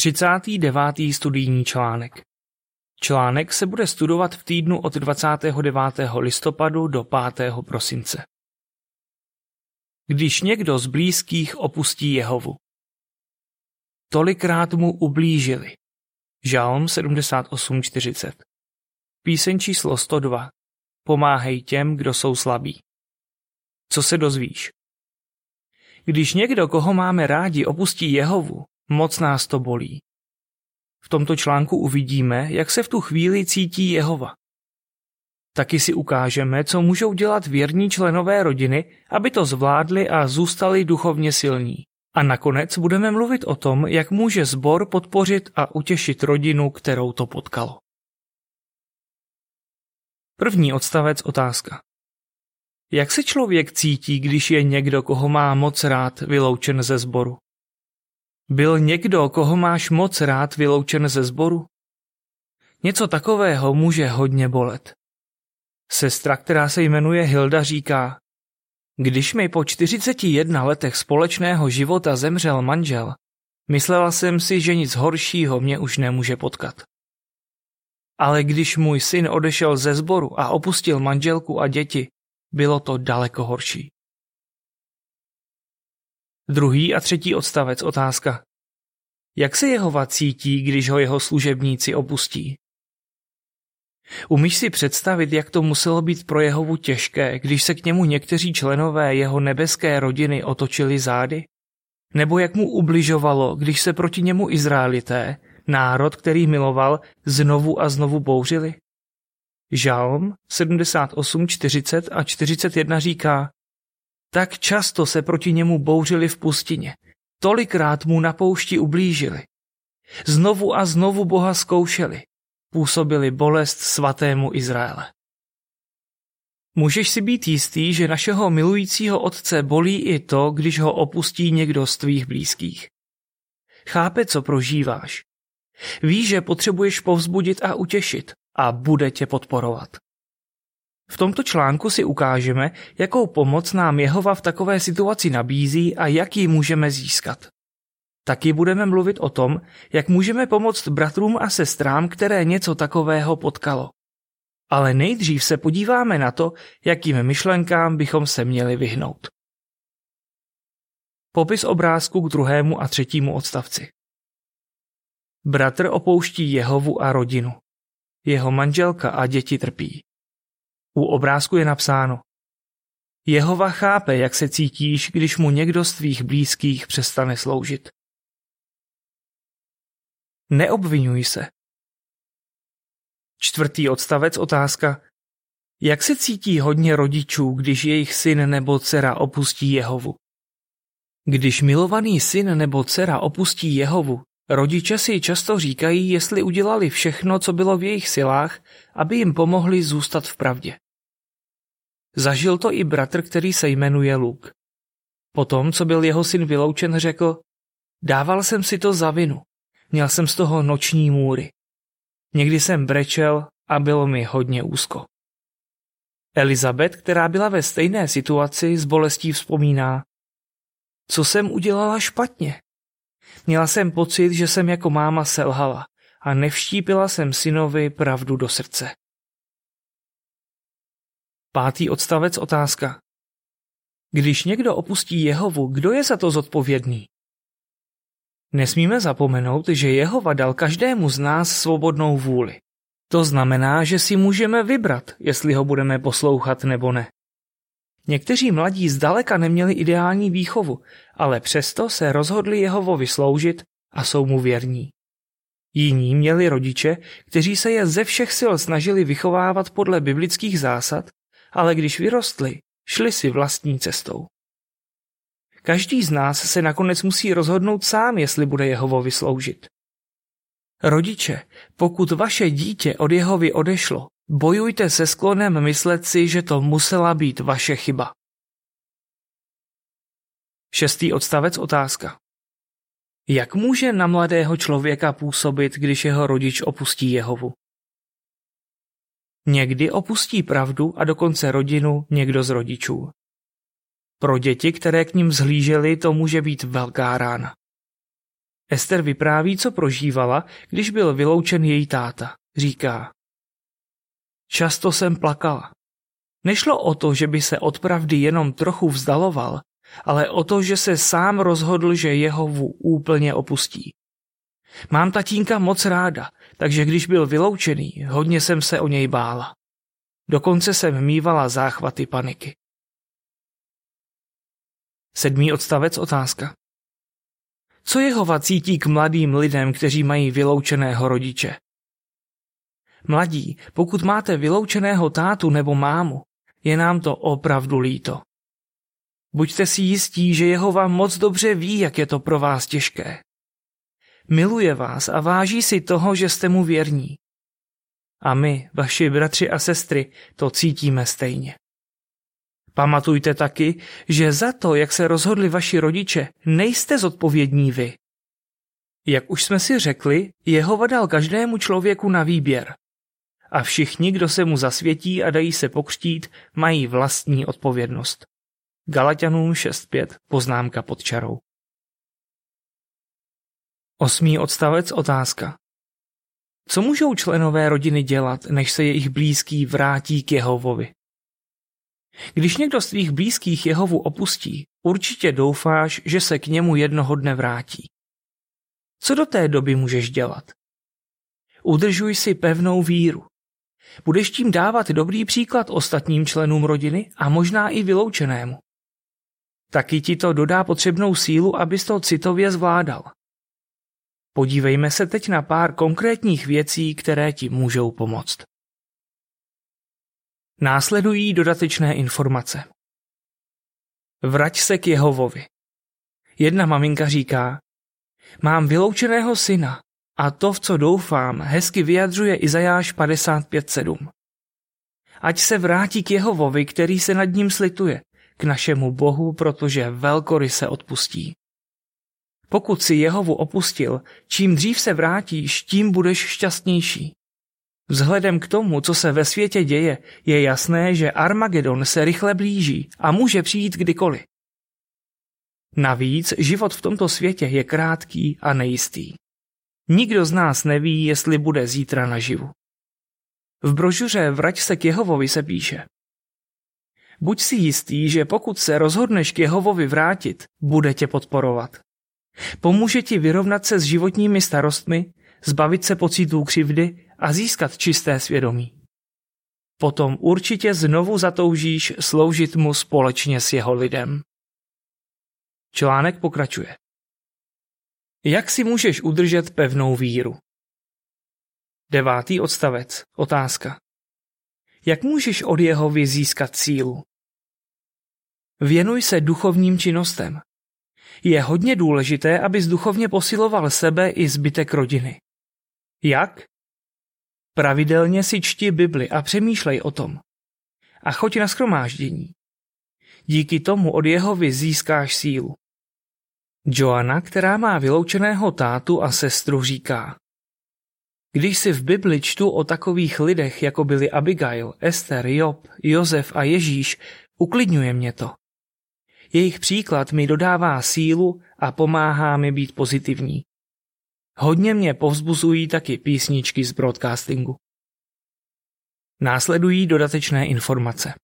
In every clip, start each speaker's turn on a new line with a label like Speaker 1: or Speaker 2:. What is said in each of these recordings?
Speaker 1: 39. studijní článek. Článek se bude studovat v týdnu od 29. listopadu do 5. prosince. Když někdo z blízkých opustí Jehovu. Tolikrát mu ublížili. Žálm 78.40 Píseň číslo 102 Pomáhej těm, kdo jsou slabí. Co se dozvíš? Když někdo, koho máme rádi, opustí Jehovu, moc nás to bolí. V tomto článku uvidíme, jak se v tu chvíli cítí Jehova. Taky si ukážeme, co můžou dělat věrní členové rodiny, aby to zvládli a zůstali duchovně silní. A nakonec budeme mluvit o tom, jak může sbor podpořit a utěšit rodinu, kterou to potkalo. První odstavec otázka. Jak se člověk cítí, když je někdo, koho má moc rád, vyloučen ze sboru? Byl někdo, koho máš moc rád, vyloučen ze sboru? Něco takového může hodně bolet. Sestra, která se jmenuje Hilda, říká, když mi po 41 letech společného života zemřel manžel, myslela jsem si, že nic horšího mě už nemůže potkat. Ale když můj syn odešel ze sboru a opustil manželku a děti, bylo to daleko horší. Druhý a třetí odstavec otázka. Jak se Jehova cítí, když ho jeho služebníci opustí? Umíš si představit, jak to muselo být pro Jehovu těžké, když se k němu někteří členové jeho nebeské rodiny otočili zády? Nebo jak mu ubližovalo, když se proti němu Izraelité, národ, který miloval, znovu a znovu bouřili? Žalm 78, 40 a 41 říká, tak často se proti němu bouřili v pustině, tolikrát mu na poušti ublížili. Znovu a znovu Boha zkoušeli, působili bolest svatému Izraele. Můžeš si být jistý, že našeho milujícího otce bolí i to, když ho opustí někdo z tvých blízkých. Chápe, co prožíváš. Ví, že potřebuješ povzbudit a utěšit a bude tě podporovat. V tomto článku si ukážeme, jakou pomoc nám Jehova v takové situaci nabízí a jak ji můžeme získat. Taky budeme mluvit o tom, jak můžeme pomoct bratrům a sestrám, které něco takového potkalo. Ale nejdřív se podíváme na to, jakým myšlenkám bychom se měli vyhnout. Popis obrázku k druhému a třetímu odstavci. Bratr opouští Jehovu a rodinu. Jeho manželka a děti trpí. U obrázku je napsáno Jehova chápe, jak se cítíš, když mu někdo z tvých blízkých přestane sloužit. Neobvinuj se. Čtvrtý odstavec otázka. Jak se cítí hodně rodičů, když jejich syn nebo dcera opustí Jehovu? Když milovaný syn nebo dcera opustí Jehovu, rodiče si často říkají, jestli udělali všechno, co bylo v jejich silách, aby jim pomohli zůstat v pravdě. Zažil to i bratr, který se jmenuje Luk. Potom, co byl jeho syn vyloučen, řekl, dával jsem si to za vinu. Měl jsem z toho noční můry. Někdy jsem brečel a bylo mi hodně úzko. Elizabeth, která byla ve stejné situaci, s bolestí vzpomíná. Co jsem udělala špatně? Měla jsem pocit, že jsem jako máma selhala a nevštípila jsem synovi pravdu do srdce. Pátý odstavec otázka. Když někdo opustí Jehovu, kdo je za to zodpovědný? Nesmíme zapomenout, že Jehova dal každému z nás svobodnou vůli. To znamená, že si můžeme vybrat, jestli ho budeme poslouchat nebo ne. Někteří mladí zdaleka neměli ideální výchovu, ale přesto se rozhodli Jehovovi sloužit a jsou mu věrní. Jiní měli rodiče, kteří se je ze všech sil snažili vychovávat podle biblických zásad, ale když vyrostli, šli si vlastní cestou. Každý z nás se nakonec musí rozhodnout sám, jestli bude Jehovovi sloužit. Rodiče, pokud vaše dítě od Jehovy odešlo, bojujte se sklonem myslet si, že to musela být vaše chyba. Šestý odstavec otázka. Jak může na mladého člověka působit, když jeho rodič opustí Jehovu? Někdy opustí pravdu a dokonce rodinu někdo z rodičů. Pro děti, které k ním zhlížely, to může být velká rána. Ester vypráví, co prožívala, když byl vyloučen její táta. Říká. Často jsem plakala. Nešlo o to, že by se od pravdy jenom trochu vzdaloval, ale o to, že se sám rozhodl, že Jehovu úplně opustí. Mám tatínka moc ráda, takže když byl vyloučený, hodně jsem se o něj bála. Dokonce jsem mývala záchvaty paniky. Sedmý odstavec otázka. Co Jehova cítí k mladým lidem, kteří mají vyloučeného rodiče? Mladí, pokud máte vyloučeného tátu nebo mámu, je nám to opravdu líto. Buďte si jistí, že Jehova moc dobře ví, jak je to pro vás těžké. Miluje vás a váží si toho, že jste mu věrní. A my, vaši bratři a sestry, to cítíme stejně. Pamatujte taky, že za to, jak se rozhodli vaši rodiče, nejste zodpovědní vy. Jak už jsme si řekli, Jehova dal každému člověku na výběr. A všichni, kdo se mu zasvětí a dají se pokřtít, mají vlastní odpovědnost. Galatianům 6.5, poznámka pod čarou. Osmý odstavec otázka. Co můžou členové rodiny dělat, než se jejich blízký vrátí k Jehovovi? Když někdo z tvých blízkých Jehovu opustí, určitě doufáš, že se k němu jednoho dne vrátí. Co do té doby můžeš dělat? Udržuj si pevnou víru. Budeš tím dávat dobrý příklad ostatním členům rodiny a možná i vyloučenému. Taky ti to dodá potřebnou sílu, abys to citově zvládal. Podívejme se teď na pár konkrétních věcí, které ti můžou pomoct. Následují dodatečné informace. Vrať se k Jehovovi. Jedna maminka říká, mám vyloučeného syna a to, v co doufám, hezky vyjadřuje Izajáš 55.7. Ať se vrátí k Jehovovi, který se nad ním slituje, k našemu Bohu, protože velkory se odpustí. Pokud si Jehovu opustil, čím dřív se vrátíš, tím budeš šťastnější. Vzhledem k tomu, co se ve světě děje, je jasné, že Armagedon se rychle blíží a může přijít kdykoliv. Navíc život v tomto světě je krátký a nejistý. Nikdo z nás neví, jestli bude zítra naživu. V brožuře Vrať se k Jehovovi se píše. Buď si jistý, že pokud se rozhodneš k Jehovovi vrátit, bude tě podporovat. Pomůže ti vyrovnat se s životními starostmi, zbavit se pocitů křivdy a získat čisté svědomí. Potom určitě znovu zatoužíš sloužit mu společně s jeho lidem. Článek pokračuje. Jak si můžeš udržet pevnou víru? Devátý odstavec. Otázka. Jak můžeš od jeho získat sílu? Věnuj se duchovním činnostem. Je hodně důležité, abys duchovně posiloval sebe i zbytek rodiny. Jak? Pravidelně si čti Bibli a přemýšlej o tom. A choď na schromáždění. Díky tomu od Jehovy získáš sílu. Joana, která má vyloučeného tátu a sestru, říká Když si v Bibli čtu o takových lidech, jako byli Abigail, Ester, Job, Josef a Ježíš, uklidňuje mě to. Jejich příklad mi dodává sílu a pomáhá mi být pozitivní. Hodně mě povzbuzují taky písničky z broadcastingu. Následují dodatečné informace.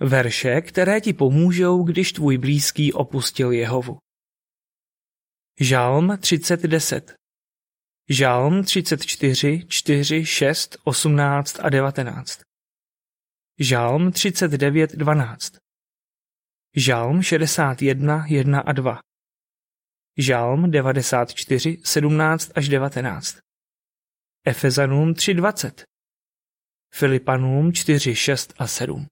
Speaker 1: Verše, které ti pomůžou, když tvůj blízký opustil Jehovu. Žalm 30.10 Žalm 34, 4, 6, 18 a 19 Žalm 39, 12 Žalm 61, 1 a 2 Žalm 94, 17 až 19 Efezanům 3.20 Filipanům 4, 6 a 7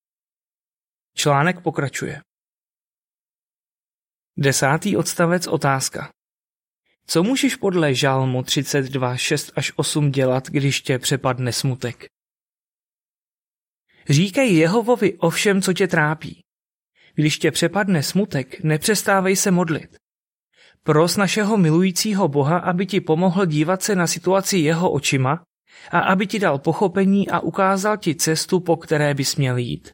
Speaker 1: Článek pokračuje. Desátý odstavec otázka. Co můžeš podle Žalmu 32, 6 až 8 dělat, když tě přepadne smutek? Říkej Jehovovi o všem, co tě trápí. Když tě přepadne smutek, nepřestávej se modlit. Pros našeho milujícího Boha, aby ti pomohl dívat se na situaci jeho očima a aby ti dal pochopení a ukázal ti cestu, po které bys měl jít.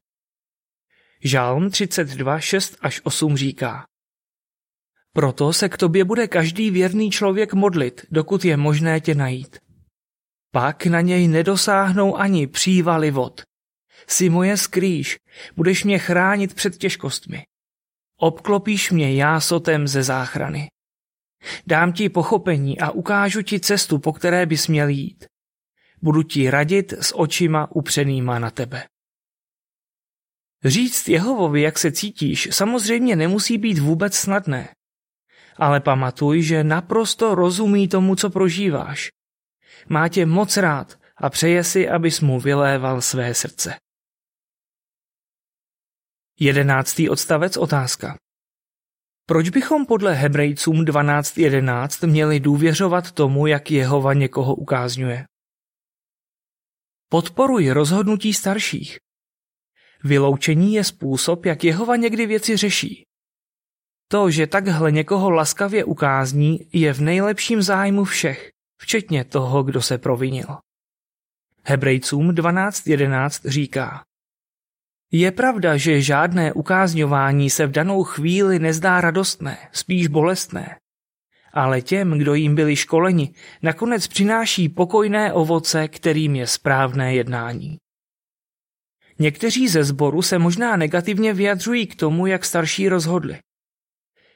Speaker 1: Žálm 32, 6 až 8 říká Proto se k tobě bude každý věrný člověk modlit, dokud je možné tě najít. Pak na něj nedosáhnou ani přívaly vod. Jsi moje skrýš, budeš mě chránit před těžkostmi. Obklopíš mě jásotem ze záchrany. Dám ti pochopení a ukážu ti cestu, po které bys měl jít. Budu ti radit s očima upřenýma na tebe. Říct Jehovovi, jak se cítíš, samozřejmě nemusí být vůbec snadné. Ale pamatuj, že naprosto rozumí tomu, co prožíváš. Má tě moc rád a přeje si, abys mu vyléval své srdce. Jedenáctý odstavec otázka. Proč bychom podle Hebrejcům 12.11 měli důvěřovat tomu, jak Jehova někoho ukázňuje? Podporuj rozhodnutí starších. Vyloučení je způsob, jak Jehova někdy věci řeší. To, že takhle někoho laskavě ukázní, je v nejlepším zájmu všech, včetně toho, kdo se provinil. Hebrejcům 12.11 říká Je pravda, že žádné ukázňování se v danou chvíli nezdá radostné, spíš bolestné. Ale těm, kdo jim byli školeni, nakonec přináší pokojné ovoce, kterým je správné jednání. Někteří ze sboru se možná negativně vyjadřují k tomu, jak starší rozhodli.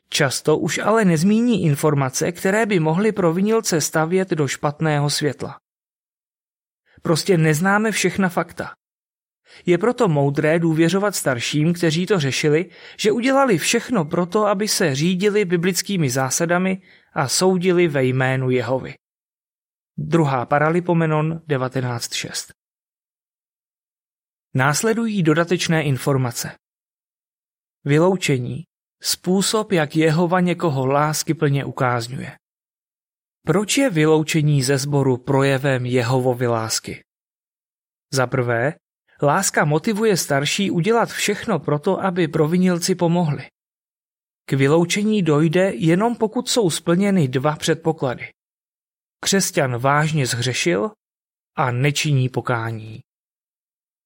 Speaker 1: Často už ale nezmíní informace, které by mohly provinilce stavět do špatného světla. Prostě neznáme všechna fakta. Je proto moudré důvěřovat starším, kteří to řešili, že udělali všechno proto, aby se řídili biblickými zásadami a soudili ve jménu Jehovy. Druhá Paralipomenon 19.6 Následují dodatečné informace. Vyloučení. Způsob, jak Jehova někoho lásky plně ukázňuje. Proč je vyloučení ze sboru projevem Jehovovy lásky? Za prvé, láska motivuje starší udělat všechno proto, aby provinilci pomohli. K vyloučení dojde jenom pokud jsou splněny dva předpoklady. Křesťan vážně zhřešil a nečiní pokání.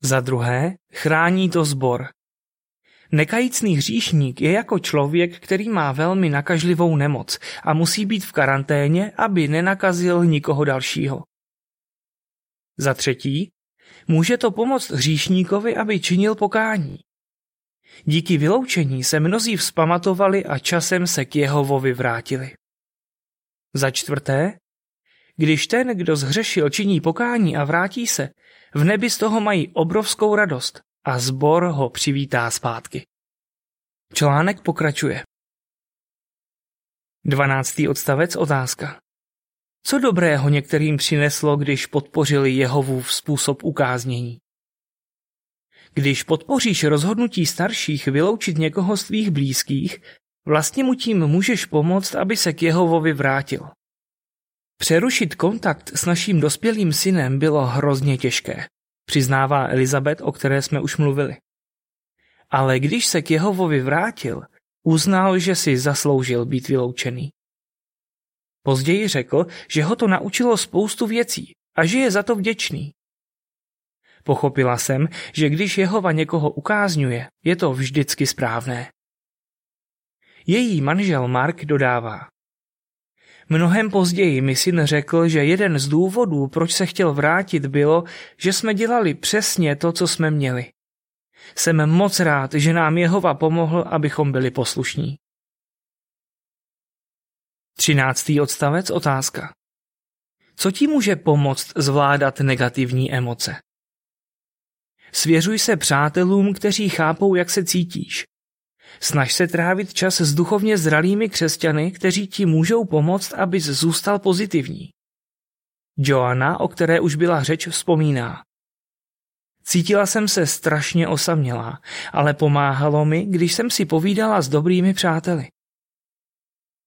Speaker 1: Za druhé, chrání to zbor. Nekajícný hříšník je jako člověk, který má velmi nakažlivou nemoc a musí být v karanténě, aby nenakazil nikoho dalšího. Za třetí, může to pomoct hříšníkovi, aby činil pokání. Díky vyloučení se mnozí vzpamatovali a časem se k Jehovovi vrátili. Za čtvrté, když ten, kdo zhřešil, činí pokání a vrátí se, v nebi z toho mají obrovskou radost a zbor ho přivítá zpátky. Článek pokračuje. 12. odstavec otázka. Co dobrého některým přineslo, když podpořili Jehovův způsob ukáznění? Když podpoříš rozhodnutí starších vyloučit někoho z tvých blízkých, vlastně mu tím můžeš pomoct, aby se k Jehovovi vrátil. Přerušit kontakt s naším dospělým synem bylo hrozně těžké, přiznává Elizabeth, o které jsme už mluvili. Ale když se k Jehovovi vrátil, uznal, že si zasloužil být vyloučený. Později řekl, že ho to naučilo spoustu věcí a že je za to vděčný. Pochopila jsem, že když Jehova někoho ukázňuje, je to vždycky správné. Její manžel Mark dodává. Mnohem později mi syn řekl, že jeden z důvodů, proč se chtěl vrátit, bylo, že jsme dělali přesně to, co jsme měli. Jsem moc rád, že nám Jehova pomohl, abychom byli poslušní. Třináctý odstavec otázka. Co ti může pomoct zvládat negativní emoce? Svěřuj se přátelům, kteří chápou, jak se cítíš. Snaž se trávit čas s duchovně zralými křesťany, kteří ti můžou pomoct, abys zůstal pozitivní. Joanna, o které už byla řeč, vzpomíná. Cítila jsem se strašně osamělá, ale pomáhalo mi, když jsem si povídala s dobrými přáteli.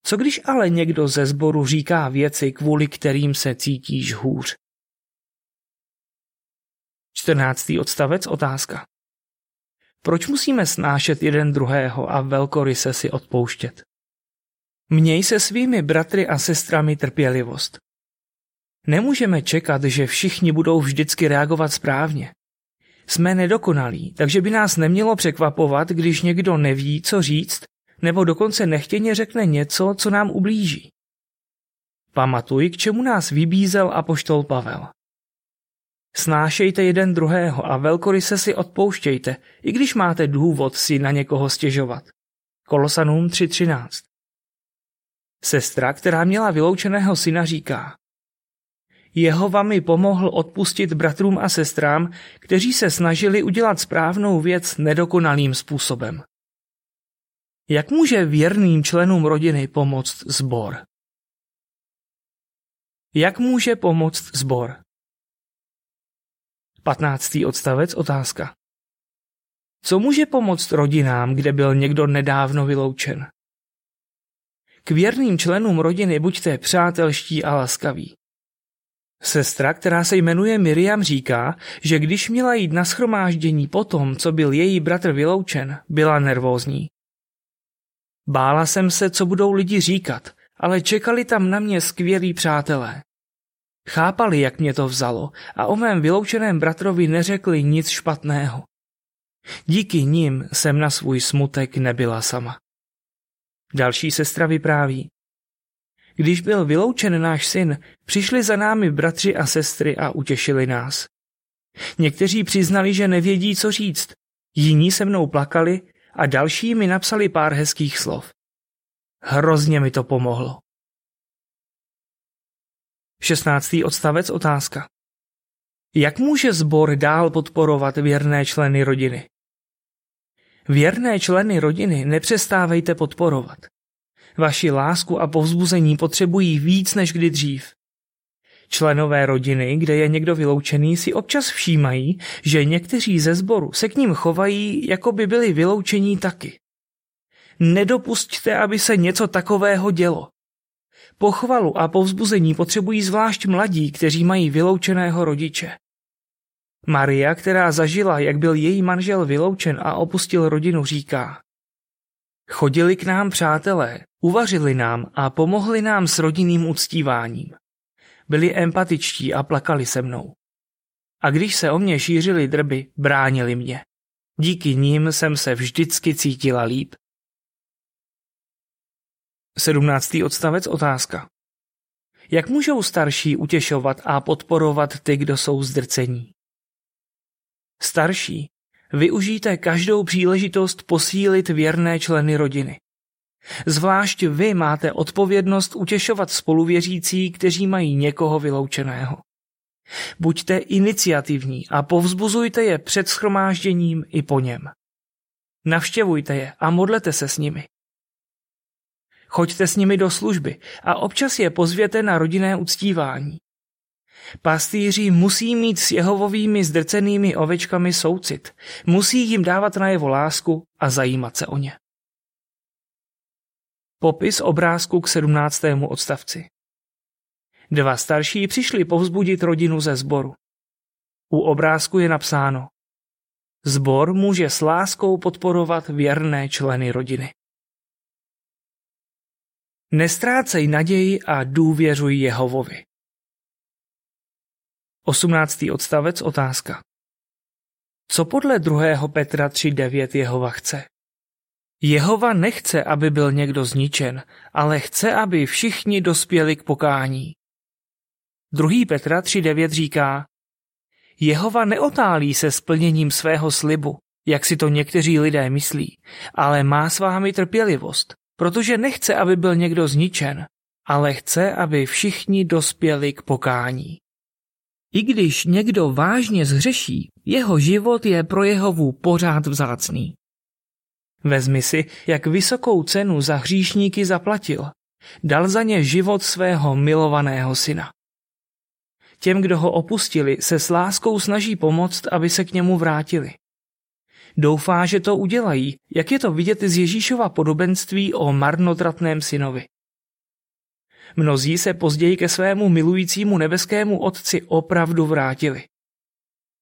Speaker 1: Co když ale někdo ze sboru říká věci, kvůli kterým se cítíš hůř? 14. odstavec otázka. Proč musíme snášet jeden druhého a velkoryse si odpouštět? Měj se svými bratry a sestrami trpělivost. Nemůžeme čekat, že všichni budou vždycky reagovat správně. Jsme nedokonalí, takže by nás nemělo překvapovat, když někdo neví, co říct, nebo dokonce nechtěně řekne něco, co nám ublíží. Pamatuj, k čemu nás vybízel apoštol Pavel. Snášejte jeden druhého a velkoryse si odpouštějte, i když máte důvod si na někoho stěžovat. Kolosanům 3.13 Sestra, která měla vyloučeného syna, říká Jehova mi pomohl odpustit bratrům a sestrám, kteří se snažili udělat správnou věc nedokonalým způsobem. Jak může věrným členům rodiny pomoct zbor? Jak může pomoct zbor? 15. odstavec otázka. Co může pomoct rodinám, kde byl někdo nedávno vyloučen? K věrným členům rodiny buďte přátelští a laskaví. Sestra, která se jmenuje Miriam, říká, že když měla jít na schromáždění po tom, co byl její bratr vyloučen, byla nervózní. Bála jsem se, co budou lidi říkat, ale čekali tam na mě skvělí přátelé. Chápali, jak mě to vzalo a o mém vyloučeném bratrovi neřekli nic špatného. Díky nim jsem na svůj smutek nebyla sama. Další sestra vypráví. Když byl vyloučen náš syn, přišli za námi bratři a sestry a utěšili nás. Někteří přiznali, že nevědí, co říct, jiní se mnou plakali a další mi napsali pár hezkých slov. Hrozně mi to pomohlo. 16. odstavec otázka. Jak může sbor dál podporovat věrné členy rodiny? Věrné členy rodiny nepřestávejte podporovat. Vaši lásku a povzbuzení potřebují víc než kdy dřív. Členové rodiny, kde je někdo vyloučený, si občas všímají, že někteří ze sboru se k ním chovají, jako by byli vyloučení taky. Nedopusťte, aby se něco takového dělo. Pochvalu a povzbuzení potřebují zvlášť mladí, kteří mají vyloučeného rodiče. Maria, která zažila, jak byl její manžel vyloučen a opustil rodinu, říká Chodili k nám přátelé, uvařili nám a pomohli nám s rodinným uctíváním. Byli empatičtí a plakali se mnou. A když se o mě šířily drby, bránili mě. Díky nim jsem se vždycky cítila líp. 17. odstavec otázka. Jak můžou starší utěšovat a podporovat ty, kdo jsou zdrcení? Starší, využijte každou příležitost posílit věrné členy rodiny. Zvlášť vy máte odpovědnost utěšovat spoluvěřící, kteří mají někoho vyloučeného. Buďte iniciativní a povzbuzujte je před schromážděním i po něm. Navštěvujte je a modlete se s nimi. Choďte s nimi do služby a občas je pozvěte na rodinné uctívání. Pastýři musí mít s Jehovovými zdrcenými ovečkami soucit, musí jim dávat najevo lásku a zajímat se o ně. Popis obrázku k 17. odstavci. Dva starší přišli povzbudit rodinu ze sboru. U obrázku je napsáno Zbor může s láskou podporovat věrné členy rodiny. Nestrácej naději a důvěřuj Jehovovi. 18. odstavec otázka. Co podle 2. Petra 3.9 Jehova chce? Jehova nechce, aby byl někdo zničen, ale chce, aby všichni dospěli k pokání. 2. Petra 3.9 říká, Jehova neotálí se splněním svého slibu, jak si to někteří lidé myslí, ale má s vámi trpělivost, protože nechce, aby byl někdo zničen, ale chce, aby všichni dospěli k pokání. I když někdo vážně zhřeší, jeho život je pro Jehovu pořád vzácný. Vezmi si, jak vysokou cenu za hříšníky zaplatil. Dal za ně život svého milovaného syna. Těm, kdo ho opustili, se s láskou snaží pomoct, aby se k němu vrátili. Doufá, že to udělají, jak je to vidět z Ježíšova podobenství o marnotratném synovi. Mnozí se později ke svému milujícímu nebeskému otci opravdu vrátili.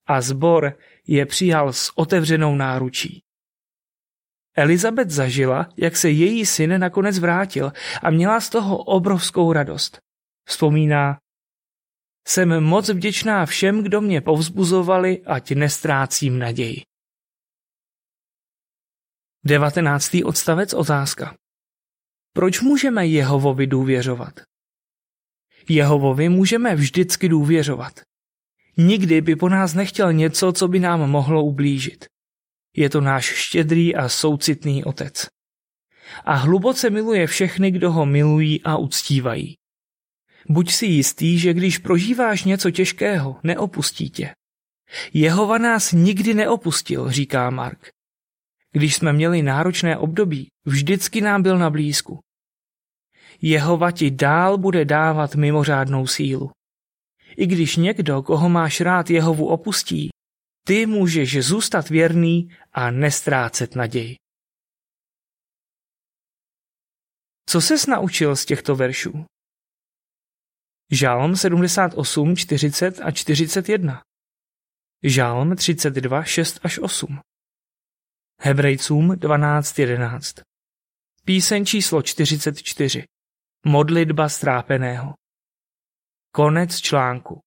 Speaker 1: A zbor je přijal s otevřenou náručí. Elizabet zažila, jak se její syn nakonec vrátil a měla z toho obrovskou radost. Vzpomíná, jsem moc vděčná všem, kdo mě povzbuzovali, ať nestrácím naději. Devatenáctý odstavec otázka. Proč můžeme Jehovovi důvěřovat? Jehovovi můžeme vždycky důvěřovat. Nikdy by po nás nechtěl něco, co by nám mohlo ublížit. Je to náš štědrý a soucitný otec. A hluboce miluje všechny, kdo ho milují a uctívají. Buď si jistý, že když prožíváš něco těžkého, neopustí tě. Jehova nás nikdy neopustil, říká Mark. Když jsme měli náročné období, vždycky nám byl na blízku. Jehova ti dál bude dávat mimořádnou sílu. I když někdo, koho máš rád, Jehovu opustí, ty můžeš zůstat věrný a nestrácet naději. Co ses naučil z těchto veršů? Žálm 78, 40 a 41. Žálm 32, 6 až 8. Hebrejcům 12, 11. Píseň číslo 44. Modlitba strápeného. Konec článku.